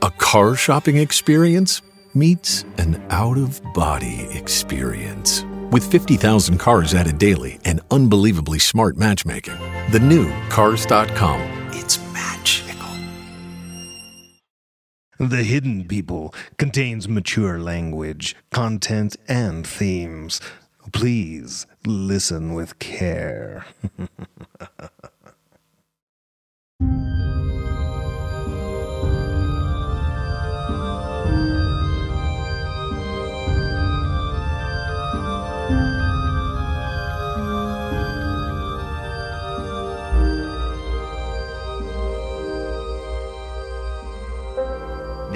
A car shopping experience meets an out of body experience. With 50,000 cars added daily and unbelievably smart matchmaking, the new Cars.com. It's magical. The Hidden People contains mature language, content, and themes. Please listen with care.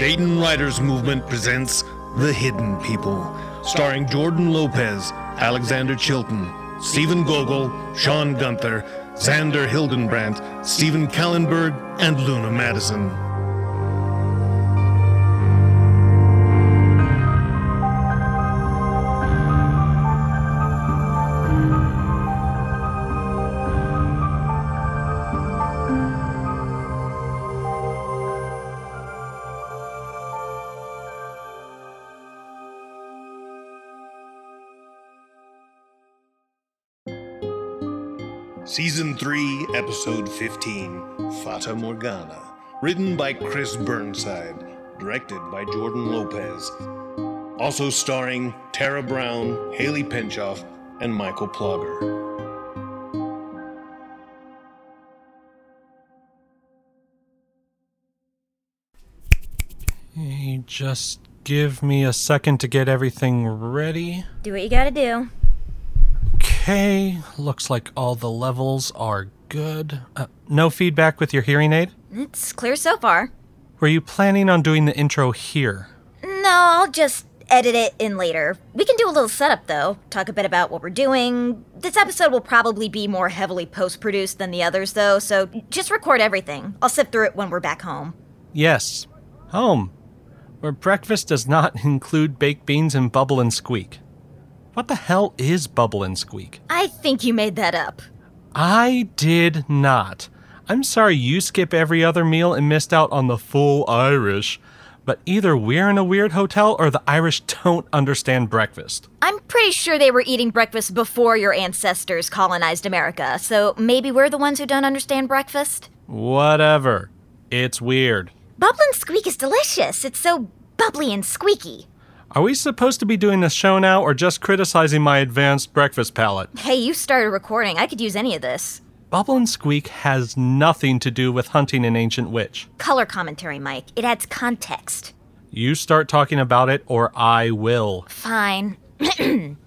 Dayton Writers Movement presents The Hidden People, starring Jordan Lopez, Alexander Chilton, Stephen Gogol, Sean Gunther, Xander Hildenbrandt, Stephen Kallenberg, and Luna Madison. Season 3, Episode 15 Fata Morgana. Written by Chris Burnside. Directed by Jordan Lopez. Also starring Tara Brown, Haley Penchoff, and Michael Plogger. Hey, just give me a second to get everything ready. Do what you gotta do. Okay, looks like all the levels are good. Uh, no feedback with your hearing aid? It's clear so far. Were you planning on doing the intro here? No, I'll just edit it in later. We can do a little setup though, talk a bit about what we're doing. This episode will probably be more heavily post produced than the others though, so just record everything. I'll sift through it when we're back home. Yes. Home. Where breakfast does not include baked beans and bubble and squeak. What the hell is bubble and squeak? I think you made that up. I did not. I'm sorry you skip every other meal and missed out on the full Irish. But either we're in a weird hotel or the Irish don't understand breakfast. I'm pretty sure they were eating breakfast before your ancestors colonized America, so maybe we're the ones who don't understand breakfast? Whatever. It's weird. Bubble and Squeak is delicious. It's so bubbly and squeaky. Are we supposed to be doing this show now or just criticizing my advanced breakfast palate? Hey, you started recording. I could use any of this. Bubble and Squeak has nothing to do with hunting an ancient witch. Color commentary, Mike. It adds context. You start talking about it or I will. Fine. hey,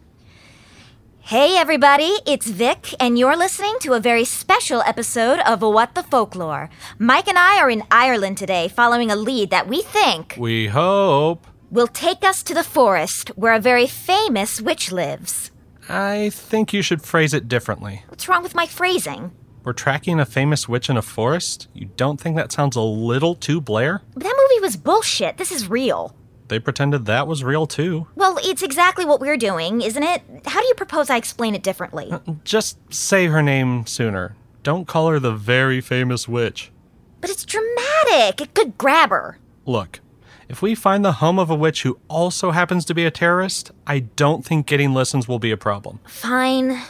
everybody, it's Vic, and you're listening to a very special episode of What the Folklore. Mike and I are in Ireland today following a lead that we think We hope. Will take us to the forest where a very famous witch lives. I think you should phrase it differently. What's wrong with my phrasing? We're tracking a famous witch in a forest? You don't think that sounds a little too Blair? But that movie was bullshit. This is real. They pretended that was real too. Well, it's exactly what we're doing, isn't it? How do you propose I explain it differently? Uh, just say her name sooner. Don't call her the very famous witch. But it's dramatic. It could grab her. Look, if we find the home of a witch who also happens to be a terrorist, I don't think getting listens will be a problem. Fine.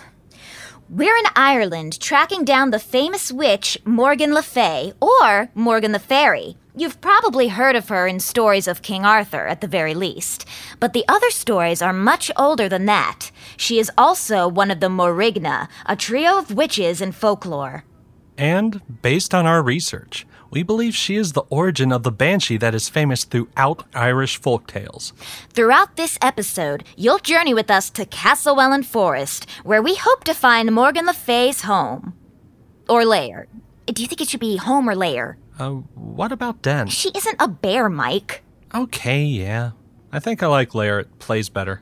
We're in Ireland tracking down the famous witch Morgan Le Fay, or Morgan the Fairy. You've probably heard of her in stories of King Arthur, at the very least. But the other stories are much older than that. She is also one of the Morigna, a trio of witches in folklore. And, based on our research, we believe she is the origin of the banshee that is famous throughout Irish folk tales. Throughout this episode, you'll journey with us to Castlewellan Forest, where we hope to find Morgan Le Fay's home. Or lair. Do you think it should be home or lair? Uh, what about Den? She isn't a bear, Mike. Okay, yeah. I think I like Lair. It plays better.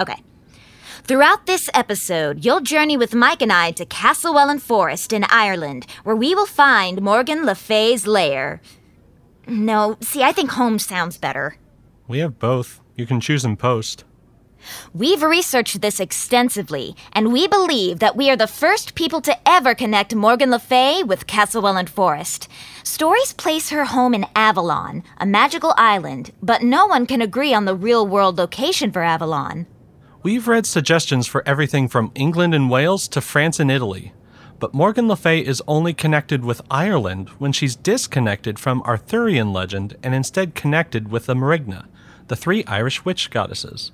Okay. Throughout this episode, you'll journey with Mike and I to Castlewellan Forest in Ireland, where we will find Morgan Le Fay's lair. No, see, I think home sounds better. We have both. You can choose in post. We've researched this extensively, and we believe that we are the first people to ever connect Morgan Le Fay with Castlewellan Forest. Stories place her home in Avalon, a magical island, but no one can agree on the real world location for Avalon. We've read suggestions for everything from England and Wales to France and Italy. But Morgan Le Fay is only connected with Ireland when she's disconnected from Arthurian legend and instead connected with the Marigna, the three Irish witch goddesses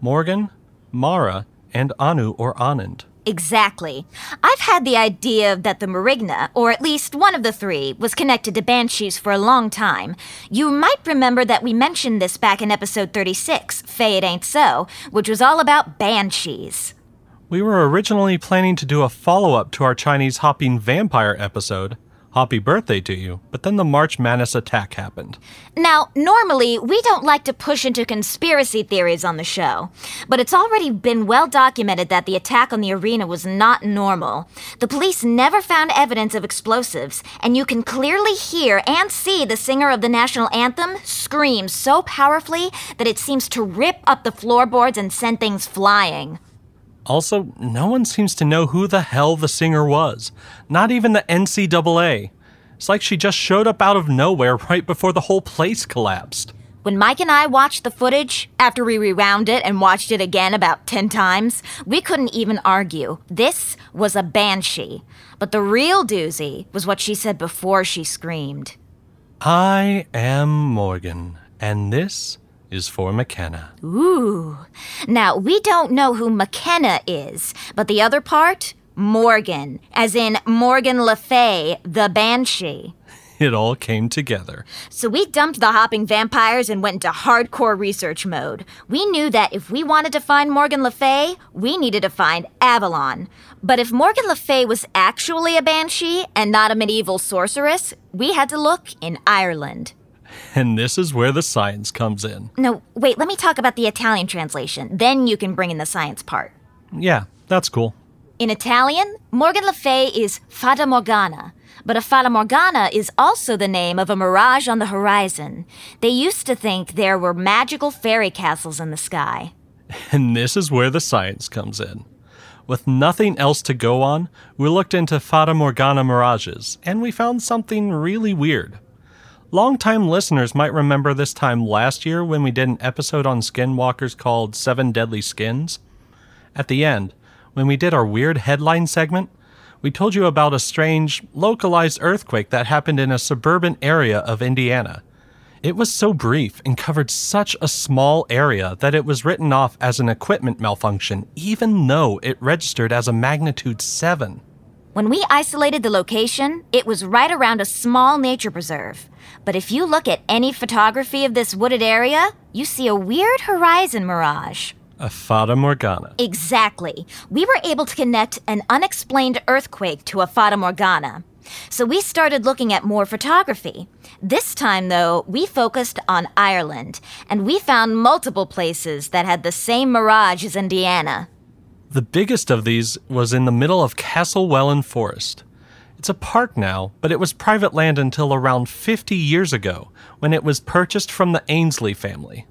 Morgan, Mara, and Anu or Anand. Exactly. I've had the idea that the Marigna, or at least one of the three, was connected to banshees for a long time. You might remember that we mentioned this back in episode 36, Faye It Ain't So, which was all about banshees. We were originally planning to do a follow up to our Chinese hopping vampire episode, Happy Birthday to You, but then the March Madness attack happened. Now, normally, we don't like to push into conspiracy theories on the show, but it's already been well documented that the attack on the arena was not normal. The police never found evidence of explosives, and you can clearly hear and see the singer of the national anthem scream so powerfully that it seems to rip up the floorboards and send things flying. Also, no one seems to know who the hell the singer was. Not even the NCAA. It's like she just showed up out of nowhere right before the whole place collapsed. When Mike and I watched the footage, after we rewound it and watched it again about 10 times, we couldn't even argue. This was a banshee. But the real doozy was what she said before she screamed. I am Morgan, and this is for McKenna. Ooh. Now, we don't know who McKenna is, but the other part? Morgan, as in Morgan Le Fay, the Banshee. It all came together. So we dumped the hopping vampires and went into hardcore research mode. We knew that if we wanted to find Morgan Le Fay, we needed to find Avalon. But if Morgan Le Fay was actually a banshee and not a medieval sorceress, we had to look in Ireland. And this is where the science comes in. No, wait, let me talk about the Italian translation. Then you can bring in the science part. Yeah, that's cool. In Italian, Morgan Le Fay is Fata Morgana, but a Fata Morgana is also the name of a mirage on the horizon. They used to think there were magical fairy castles in the sky. And this is where the science comes in. With nothing else to go on, we looked into Fata Morgana mirages, and we found something really weird. Longtime listeners might remember this time last year when we did an episode on skinwalkers called Seven Deadly Skins. At the end, when we did our weird headline segment, we told you about a strange, localized earthquake that happened in a suburban area of Indiana. It was so brief and covered such a small area that it was written off as an equipment malfunction, even though it registered as a magnitude 7. When we isolated the location, it was right around a small nature preserve. But if you look at any photography of this wooded area, you see a weird horizon mirage. A Fata Morgana. Exactly. We were able to connect an unexplained earthquake to a Fata Morgana. So we started looking at more photography. This time, though, we focused on Ireland, and we found multiple places that had the same mirage as Indiana. The biggest of these was in the middle of Castlewellan Forest. It's a park now, but it was private land until around 50 years ago, when it was purchased from the Annesley family.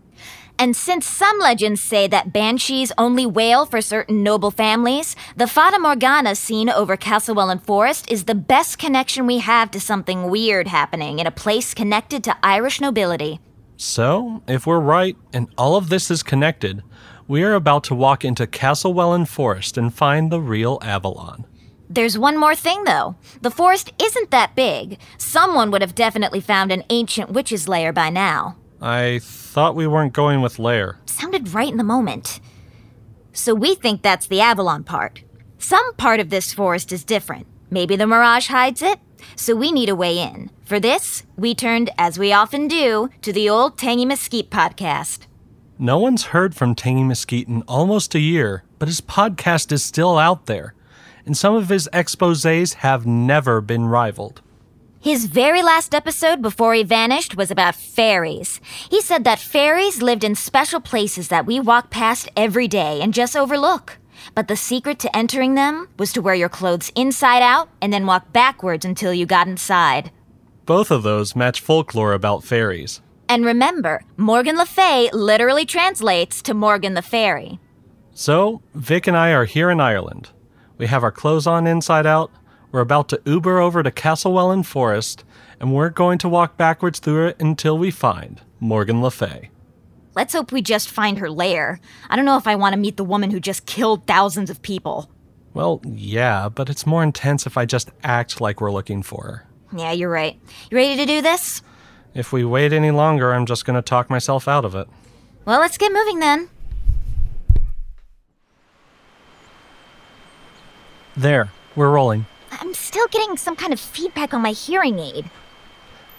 And since some legends say that banshees only wail for certain noble families, the Fata Morgana seen over Castlewellan Forest is the best connection we have to something weird happening in a place connected to Irish nobility. So, if we're right and all of this is connected, we are about to walk into Castlewellan Forest and find the real Avalon. There's one more thing, though. The forest isn't that big. Someone would have definitely found an ancient witch's lair by now. I thought we weren't going with Lair. Sounded right in the moment. So we think that's the Avalon part. Some part of this forest is different. Maybe the Mirage hides it? So we need a way in. For this, we turned, as we often do, to the old Tangy Mesquite podcast. No one's heard from Tangy Mesquite in almost a year, but his podcast is still out there, and some of his exposes have never been rivaled. His very last episode before he vanished was about fairies. He said that fairies lived in special places that we walk past every day and just overlook. But the secret to entering them was to wear your clothes inside out and then walk backwards until you got inside. Both of those match folklore about fairies. And remember, Morgan Le Fay literally translates to Morgan the Fairy. So, Vic and I are here in Ireland. We have our clothes on inside out. We're about to Uber over to Castlewellan Forest, and we're going to walk backwards through it until we find Morgan Le Fay. Let's hope we just find her lair. I don't know if I want to meet the woman who just killed thousands of people. Well, yeah, but it's more intense if I just act like we're looking for her. Yeah, you're right. You ready to do this? If we wait any longer, I'm just going to talk myself out of it. Well, let's get moving then. There, we're rolling. I'm still getting some kind of feedback on my hearing aid.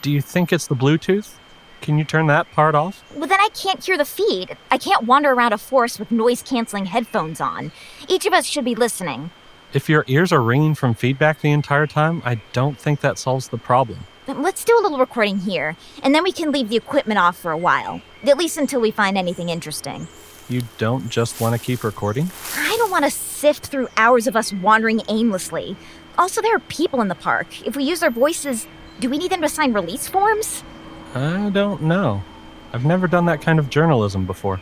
Do you think it's the Bluetooth? Can you turn that part off? Well, then I can't hear the feed. I can't wander around a forest with noise canceling headphones on. Each of us should be listening. If your ears are ringing from feedback the entire time, I don't think that solves the problem. Let's do a little recording here, and then we can leave the equipment off for a while. At least until we find anything interesting. You don't just want to keep recording? I don't want to sift through hours of us wandering aimlessly. Also, there are people in the park. If we use their voices, do we need them to sign release forms? I don't know. I've never done that kind of journalism before.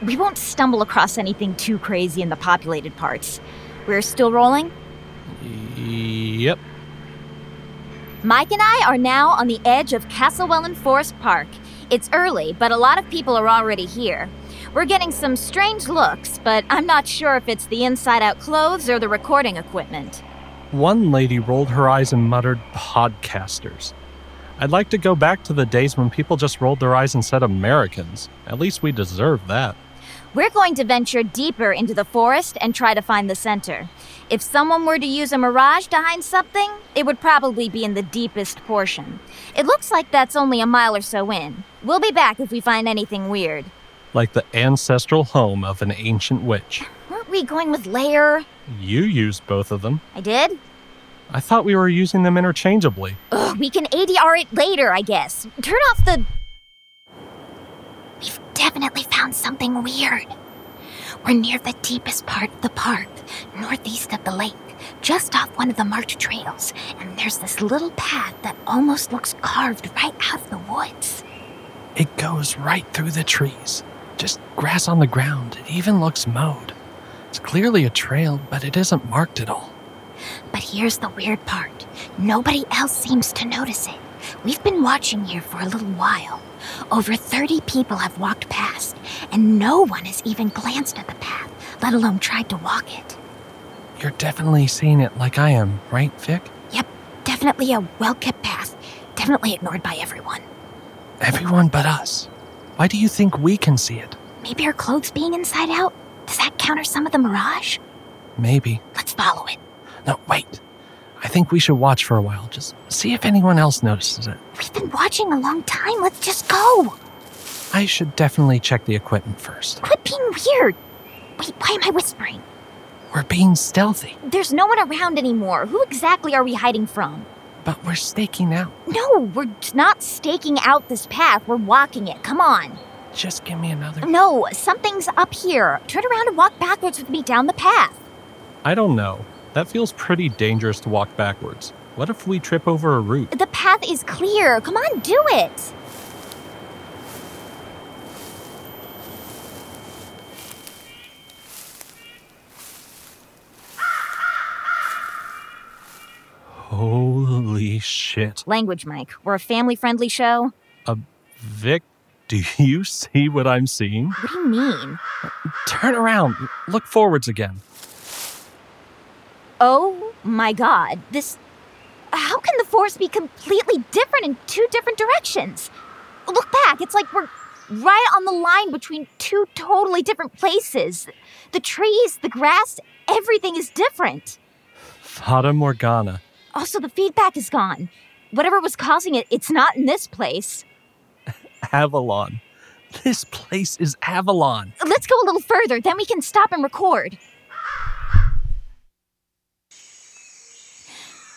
We won't stumble across anything too crazy in the populated parts. We're still rolling? Yep. Mike and I are now on the edge of Castlewellan Forest Park. It's early, but a lot of people are already here. We're getting some strange looks, but I'm not sure if it's the inside out clothes or the recording equipment. One lady rolled her eyes and muttered, Podcasters. I'd like to go back to the days when people just rolled their eyes and said Americans. At least we deserve that. We're going to venture deeper into the forest and try to find the center. If someone were to use a mirage to hide something, it would probably be in the deepest portion. It looks like that's only a mile or so in. We'll be back if we find anything weird. Like the ancestral home of an ancient witch. Weren't we going with lair? You used both of them. I did? I thought we were using them interchangeably. Ugh, we can ADR it later, I guess. Turn off the. We've definitely found something weird. We're near the deepest part of the park, northeast of the lake, just off one of the marked trails, and there's this little path that almost looks carved right out of the woods. It goes right through the trees. Just grass on the ground. It even looks mowed. It's clearly a trail, but it isn't marked at all. But here's the weird part nobody else seems to notice it. We've been watching here for a little while. Over 30 people have walked past, and no one has even glanced at the path, let alone tried to walk it. You're definitely seeing it like I am, right, Vic? Yep, definitely a well kept path. Definitely ignored by everyone. Everyone but us. Why do you think we can see it? Maybe our clothes being inside out? Does that counter some of the mirage? Maybe. Let's follow it. No, wait. I think we should watch for a while. Just see if anyone else notices it. We've been watching a long time. Let's just go. I should definitely check the equipment first. Quit being weird. Wait, why am I whispering? We're being stealthy, There's no one around anymore. Who exactly are we hiding from? But we're staking out. No, we're not staking out this path. We're walking it. Come on. Just give me another. No, something's up here. Turn around and walk backwards with me down the path. I don't know. That feels pretty dangerous to walk backwards. What if we trip over a root? The path is clear. Come on, do it. Holy shit. Language, Mike. We're a family friendly show. Uh, Vic, do you see what I'm seeing? What do you mean? Turn around. Look forwards again. Oh my god. This. How can the force be completely different in two different directions? Look back. It's like we're right on the line between two totally different places. The trees, the grass, everything is different. Fata Morgana. Also, the feedback is gone. Whatever was causing it, it's not in this place. Avalon. This place is Avalon. Let's go a little further, then we can stop and record.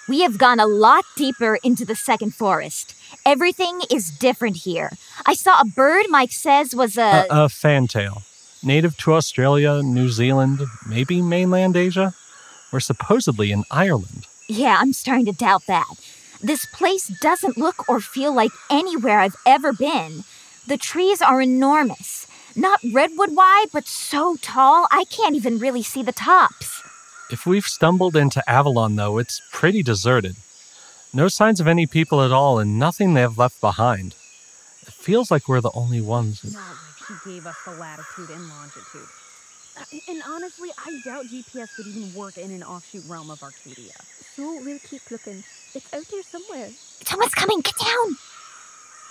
We have gone a lot deeper into the second forest. Everything is different here. I saw a bird Mike says was A, a. a fantail. Native to Australia, New Zealand, maybe mainland Asia. We're supposedly in Ireland. Yeah, I'm starting to doubt that. This place doesn't look or feel like anywhere I've ever been. The trees are enormous. Not redwood wide, but so tall I can't even really see the tops. If we've stumbled into Avalon, though, it's pretty deserted. No signs of any people at all, and nothing they have left behind. It feels like we're the only ones. Not like he gave us the latitude and longitude. Uh, And honestly, I doubt GPS would even work in an offshoot realm of Arcadia. So we'll keep looking. It's out there somewhere. Someone's coming, get down!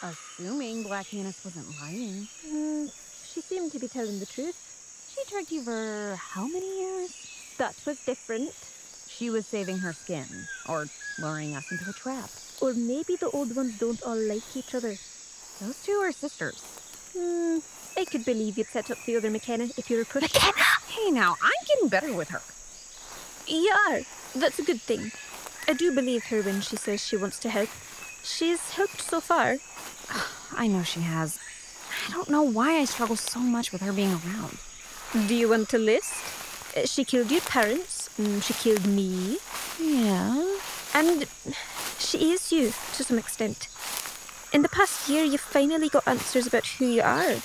Assuming Black Annis wasn't lying. Hmm, she seemed to be telling the truth. She tracked you for how many years? That was different. She was saving her skin, or luring us into a trap. Or maybe the old ones don't all like each other. Those two are sisters. Hmm, I could believe you'd set up the other McKenna if you were pushed. McKenna! Hey now, I'm getting better with her. You are. That's a good thing. I do believe her when she says she wants to help. She's helped so far. I know she has. I don't know why I struggle so much with her being around. Do you want a list? Uh, She killed your parents. mm, She killed me. Yeah. And she is you to some extent. In the past year, you've finally got answers about who you are.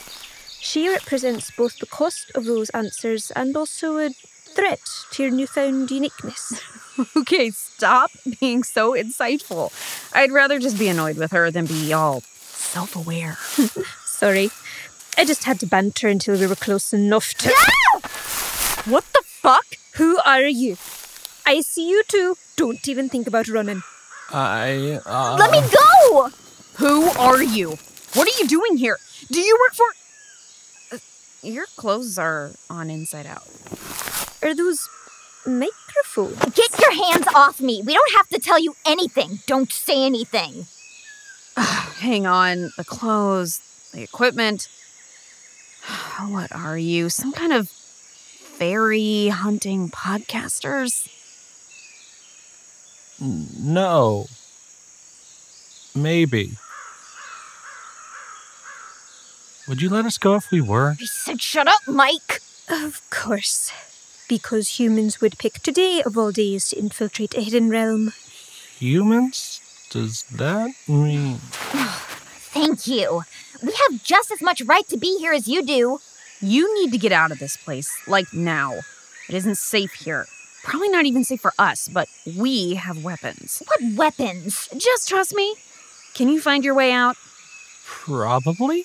She represents both the cost of those answers and also a threat to your newfound uniqueness. Okay, stop being so insightful. I'd rather just be annoyed with her than be all self aware. Sorry. I just had to banter until we were close enough to. what the fuck? Who are you? I see you too. Don't even think about running. I. Uh, Let me go! Who are you? What are you doing here? Do you work for. Your clothes are on inside out. Are those microphones? Get your hands off me. We don't have to tell you anything. Don't say anything. Hang on. The clothes, the equipment. What are you? Some kind of fairy hunting podcasters? No. Maybe. Would you let us go if we were? I said shut up, Mike. Of course. Because humans would pick today of all days to infiltrate a hidden realm. Humans? Does that mean. Thank you. We have just as much right to be here as you do. You need to get out of this place, like now. It isn't safe here. Probably not even safe for us, but we have weapons. What weapons? Just trust me. Can you find your way out? Probably?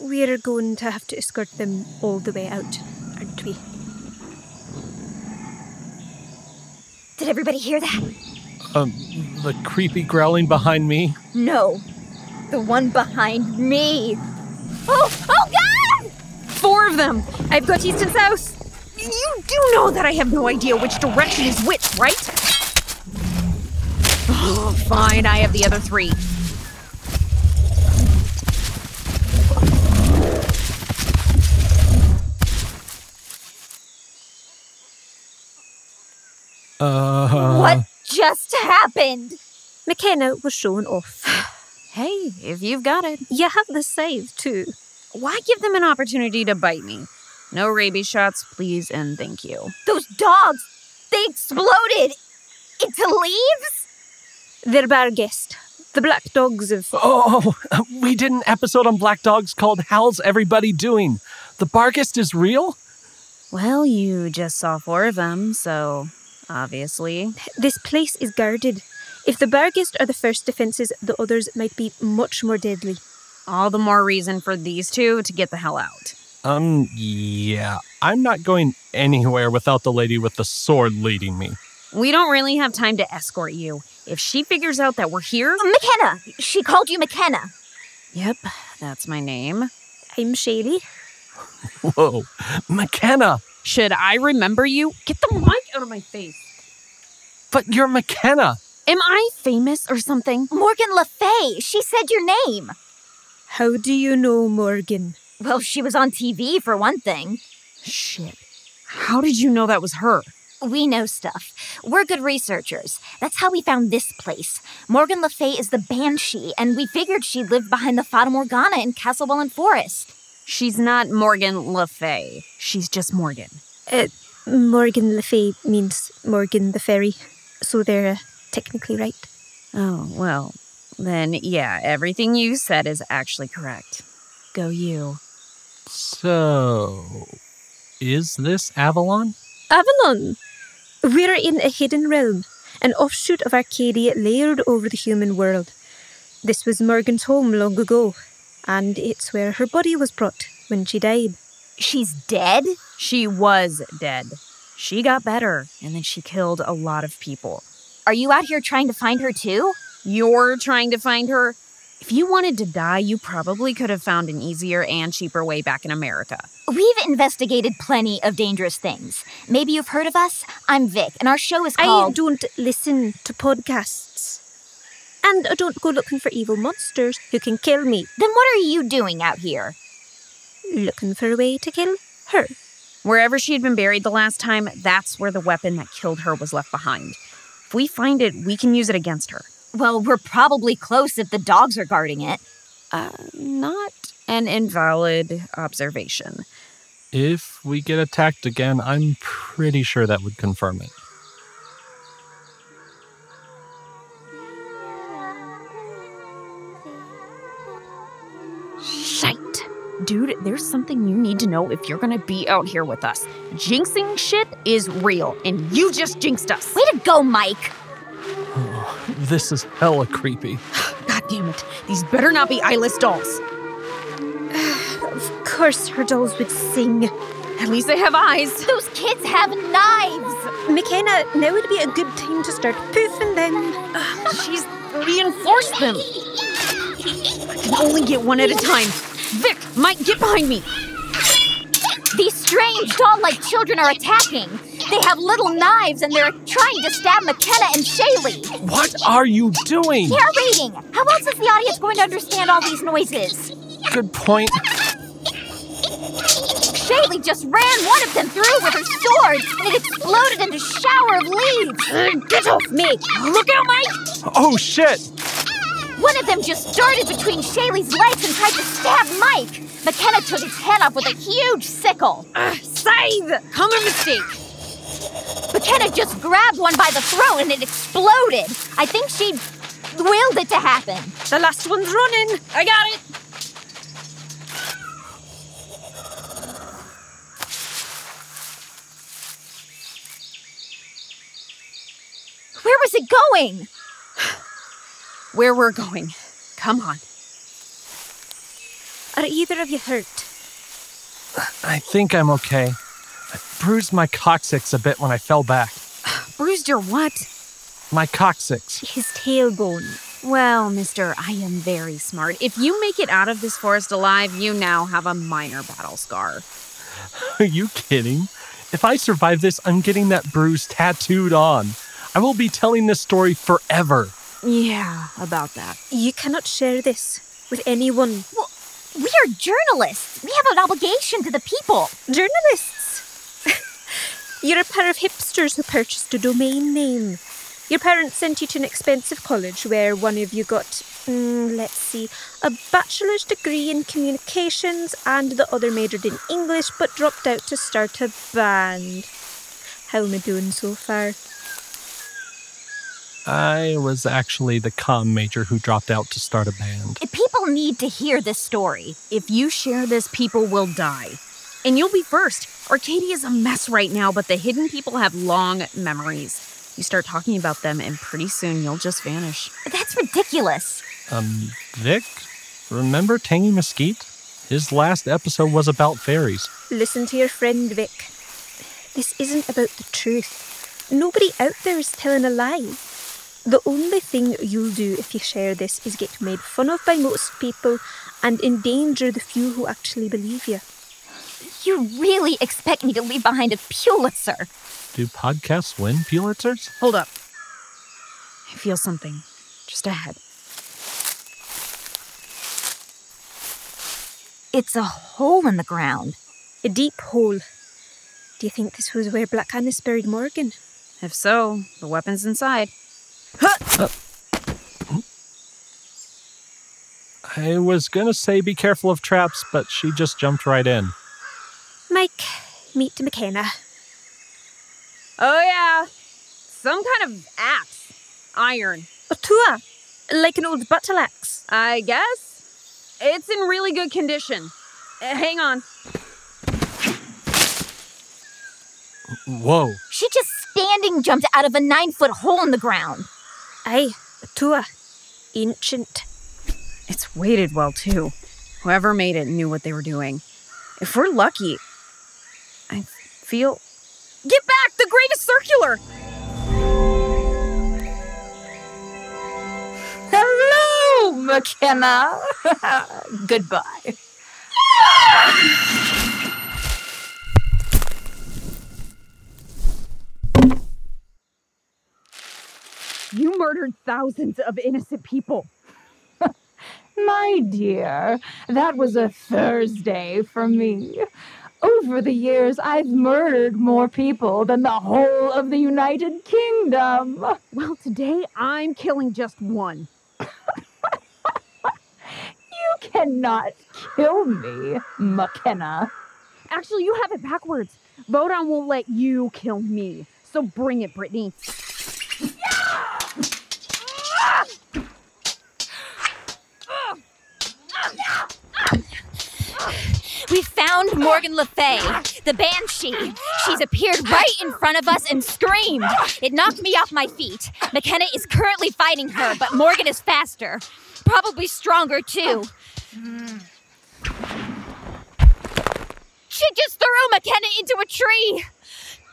We're going to have to escort them all the way out, aren't we? Did everybody hear that? Um, the creepy growling behind me. No. The one behind me. Oh, oh God! Four of them! I've got east and south. You do know that I have no idea which direction is which, right? Oh, fine, I have the other three. Uh. What just happened? McKenna was shown off. Hey, if you've got it. You have the scythe too. Why give them an opportunity to bite me? No rabies shots, please and thank you. Those dogs, they exploded into leaves? They're Barghest, the black dogs of. Oh, we did an episode on black dogs called How's Everybody Doing? The Barghest is real? Well, you just saw four of them, so obviously. This place is guarded. If the Barghest are the first defences, the others might be much more deadly. All the more reason for these two to get the hell out. Um, yeah. I'm not going anywhere without the lady with the sword leading me. We don't really have time to escort you. If she figures out that we're here. McKenna! She called you McKenna. Yep, that's my name. I'm Shady. Whoa, McKenna! Should I remember you? Get the mic out of my face. But you're McKenna! Am I famous or something? Morgan Le Fay. She said your name. How do you know Morgan? Well, she was on TV for one thing. Shit. How did you know that was her? We know stuff. We're good researchers. That's how we found this place. Morgan Le Fay is the Banshee, and we figured she lived behind the Fata Morgana in Castlewellan Forest. She's not Morgan Le Fay. She's just Morgan. Uh, Morgan Le Fay means Morgan the Fairy, so they're uh, technically right. Oh, well, then yeah, everything you said is actually correct. Go you. So, is this Avalon? Avalon! We're in a hidden realm, an offshoot of Arcadia layered over the human world. This was Morgan's home long ago, and it's where her body was brought when she died. She's dead? She was dead. She got better, and then she killed a lot of people. Are you out here trying to find her too? You're trying to find her? If you wanted to die, you probably could have found an easier and cheaper way back in America. We've investigated plenty of dangerous things. Maybe you've heard of us? I'm Vic, and our show is called. I don't listen to podcasts. And I don't go looking for evil monsters who can kill me. Then what are you doing out here? Looking for a way to kill her. Wherever she had been buried the last time, that's where the weapon that killed her was left behind. If we find it, we can use it against her. Well, we're probably close if the dogs are guarding it. Uh, not an invalid observation. If we get attacked again, I'm pretty sure that would confirm it. Dude, there's something you need to know if you're gonna be out here with us. Jinxing shit is real, and you just jinxed us. Way to go, Mike! Oh, This is hella creepy. God damn it. These better not be eyeless dolls. Of course, her dolls would sing. At least they have eyes. Those kids have knives! McKenna, now would be a good time to start poofing them. She's reinforced them. I can only get one at a time. Vic, Mike, get behind me. These strange doll like children are attacking. They have little knives and they're trying to stab McKenna and Shaylee. What are you doing? Narrating! How else is the audience going to understand all these noises? Good point. Shaylee just ran one of them through with her sword and it exploded into a shower of leaves. Get off me! Look out, Mike! Oh shit! One of them just darted between Shaylee's legs and tried to stab Mike. McKenna took his head off with a huge sickle. Uh, scythe! Common mistake. McKenna just grabbed one by the throat and it exploded. I think she willed it to happen. The last one's running. I got it. Where was it going? Where we're going. Come on. Are either of you hurt? I think I'm okay. I bruised my coccyx a bit when I fell back. Bruised your what? My coccyx. His tailbone. Well, mister, I am very smart. If you make it out of this forest alive, you now have a minor battle scar. Are you kidding? If I survive this, I'm getting that bruise tattooed on. I will be telling this story forever. Yeah, about that. You cannot share this with anyone. Well, we are journalists. We have an obligation to the people. Journalists! You're a pair of hipsters who purchased a domain name. Your parents sent you to an expensive college where one of you got, mm, let's see, a bachelor's degree in communications and the other majored in English but dropped out to start a band. How am I doing so far? I was actually the comm major who dropped out to start a band. People need to hear this story. If you share this, people will die. And you'll be first. Arcadia is a mess right now, but the hidden people have long memories. You start talking about them, and pretty soon you'll just vanish. That's ridiculous. Um, Vic, remember Tangy Mesquite? His last episode was about fairies. Listen to your friend, Vic. This isn't about the truth. Nobody out there is telling a lie. The only thing you'll do if you share this is get made fun of by most people and endanger the few who actually believe you. You really expect me to leave behind a Pulitzer? Do podcasts win Pulitzers? Hold up. I feel something just ahead. It's a hole in the ground. A deep hole. Do you think this was where Black Annis buried Morgan? If so, the weapon's inside. I was gonna say be careful of traps, but she just jumped right in. Mike, meet McKenna. Oh, yeah. Some kind of axe. Iron. A tua, like an old battle axe. I guess. It's in really good condition. Uh, hang on. Whoa. She just standing jumped out of a nine foot hole in the ground. Aye, a tua. Ancient. It's weighted well, too. Whoever made it knew what they were doing. If we're lucky, I feel. Get back! The grave is circular! Hello, McKenna. Goodbye. You murdered thousands of innocent people. My dear, that was a Thursday for me. Over the years, I've murdered more people than the whole of the United Kingdom. Well, today I'm killing just one. You cannot kill me, McKenna. Actually, you have it backwards. Vodon won't let you kill me. So bring it, Brittany. We found Morgan Le Fay, the banshee. She's appeared right in front of us and screamed. It knocked me off my feet. McKenna is currently fighting her, but Morgan is faster. Probably stronger, too. She just threw McKenna into a tree.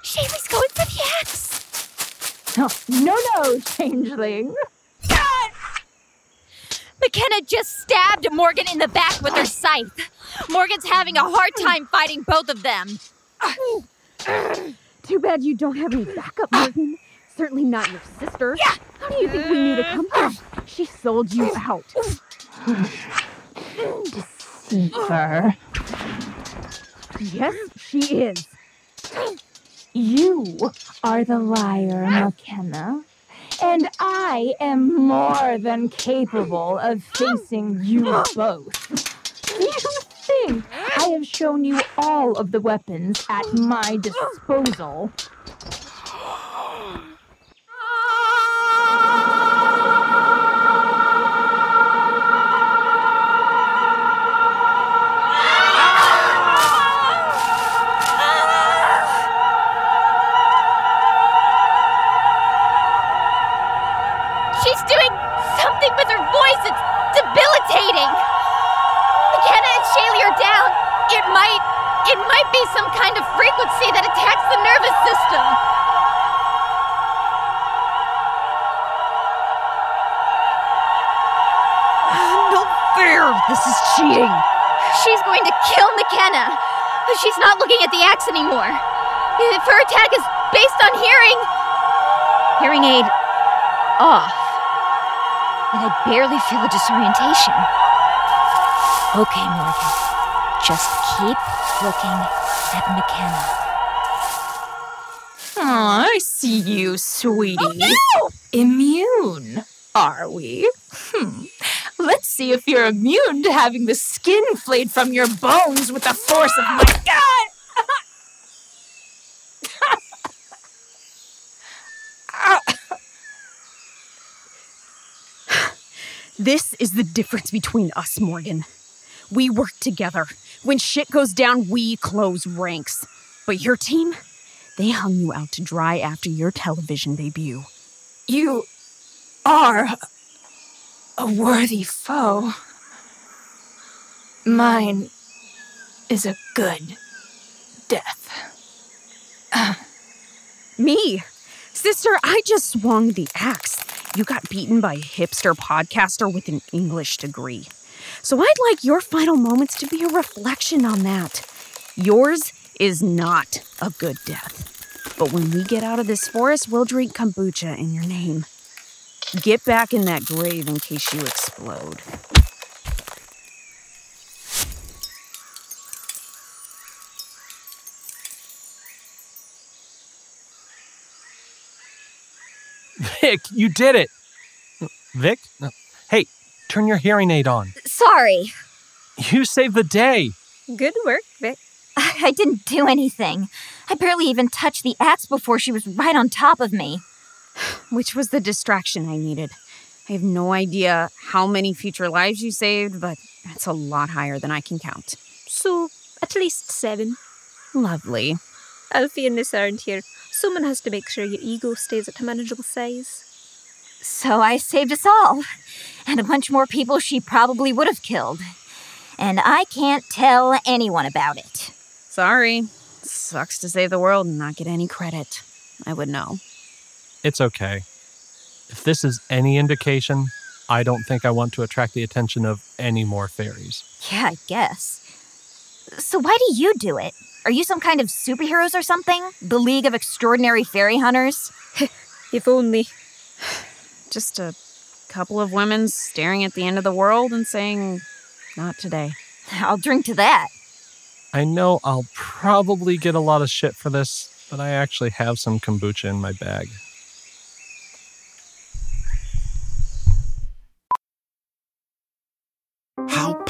Shaylee's going for the axe. No, no, no, changeling. McKenna just stabbed Morgan in the back with her scythe. Morgan's having a hard time fighting both of them. Too bad you don't have any backup, Morgan. Certainly not your sister. Yeah. How do you think we knew to come here? She sold you out. Deceiver. Yes, she is. You are the liar, McKenna. And I am more than capable of facing you both. You think I have shown you all of the weapons at my disposal? The axe anymore. If her attack is based on hearing. Hearing aid off. And I barely feel a disorientation. Okay, Morgan. Just keep looking at McKenna. Aw, I see you, sweetie. Oh, Immune, are we? Hmm. Let's see if you're immune to having the skin flayed from your bones with the force of my God! This is the difference between us, Morgan. We work together. When shit goes down, we close ranks. But your team, they hung you out to dry after your television debut. You are a worthy foe. Mine is a good death. Uh, me? Sister, I just swung the axe. You got beaten by a hipster podcaster with an English degree. So I'd like your final moments to be a reflection on that. Yours is not a good death. But when we get out of this forest, we'll drink kombucha in your name. Get back in that grave in case you explode. Vic, you did it. Vic? No. Hey, turn your hearing aid on. Sorry. You saved the day. Good work, Vic. I didn't do anything. I barely even touched the axe before she was right on top of me. Which was the distraction I needed. I have no idea how many future lives you saved, but it's a lot higher than I can count. So, at least seven. Lovely. Alfie and Nissa aren't here. Someone has to make sure your ego stays at a manageable size. So I saved us all. And a bunch more people she probably would have killed. And I can't tell anyone about it. Sorry. Sucks to save the world and not get any credit. I would know. It's okay. If this is any indication, I don't think I want to attract the attention of any more fairies. Yeah, I guess. So why do you do it? Are you some kind of superheroes or something? The League of Extraordinary Fairy Hunters? if only. Just a couple of women staring at the end of the world and saying, not today. I'll drink to that. I know I'll probably get a lot of shit for this, but I actually have some kombucha in my bag. How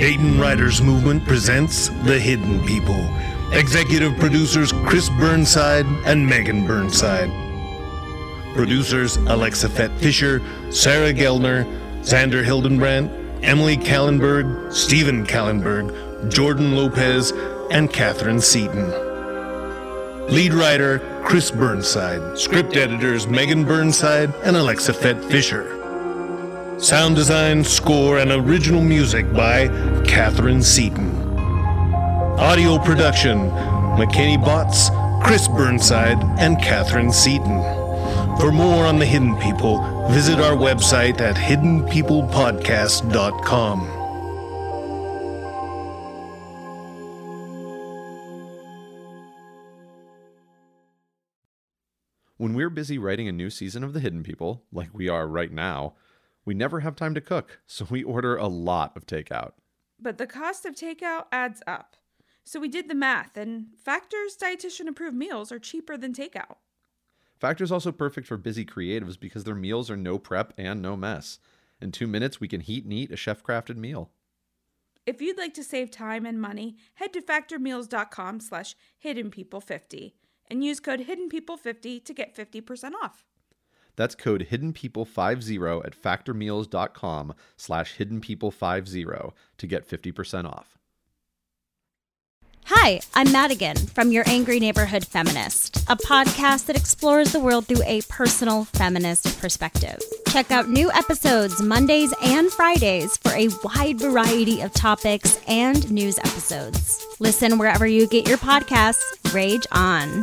Dayton Writers Movement presents The Hidden People. Executive producers Chris Burnside and Megan Burnside. Producers Alexa Fett Fisher, Sarah Gelner, Xander Hildenbrandt, Emily Kallenberg, Stephen Kallenberg, Jordan Lopez, and Catherine Seaton. Lead writer Chris Burnside. Script editors Megan Burnside and Alexa Fett Fisher. Sound design, score, and original music by Catherine Seaton. Audio production McKinney Botts, Chris Burnside, and Catherine Seaton. For more on the Hidden People, visit our website at hiddenpeoplepodcast.com. When we're busy writing a new season of The Hidden People, like we are right now, we never have time to cook, so we order a lot of takeout. But the cost of takeout adds up. So we did the math, and Factor's dietitian approved meals are cheaper than takeout. Factor's also perfect for busy creatives because their meals are no prep and no mess. In two minutes, we can heat and eat a chef crafted meal. If you'd like to save time and money, head to factormeals.com slash hiddenpeople50 and use code HiddenPeople50 to get 50% off. That's code hiddenpeople50 at factormeals.com slash hiddenpeople50 to get 50% off. Hi, I'm Madigan from Your Angry Neighborhood Feminist, a podcast that explores the world through a personal feminist perspective. Check out new episodes Mondays and Fridays for a wide variety of topics and news episodes. Listen wherever you get your podcasts. Rage on.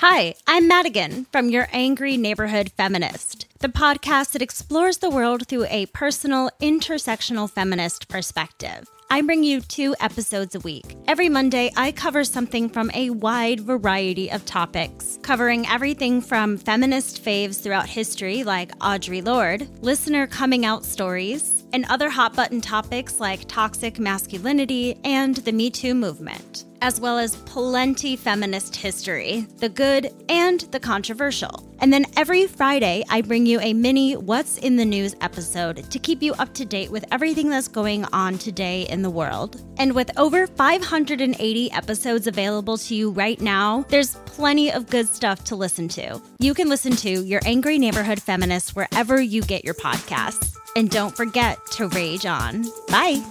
Hi, I'm Madigan from Your Angry Neighborhood Feminist, the podcast that explores the world through a personal, intersectional feminist perspective. I bring you two episodes a week. Every Monday, I cover something from a wide variety of topics, covering everything from feminist faves throughout history, like Audre Lorde, listener coming out stories, and other hot button topics like toxic masculinity and the Me Too movement, as well as plenty feminist history, the good and the controversial. And then every Friday, I bring you a mini What's in the News episode to keep you up to date with everything that's going on today in the world. And with over 580 episodes available to you right now, there's plenty of good stuff to listen to. You can listen to Your Angry Neighborhood Feminist wherever you get your podcasts. And don't forget to rage on. Bye.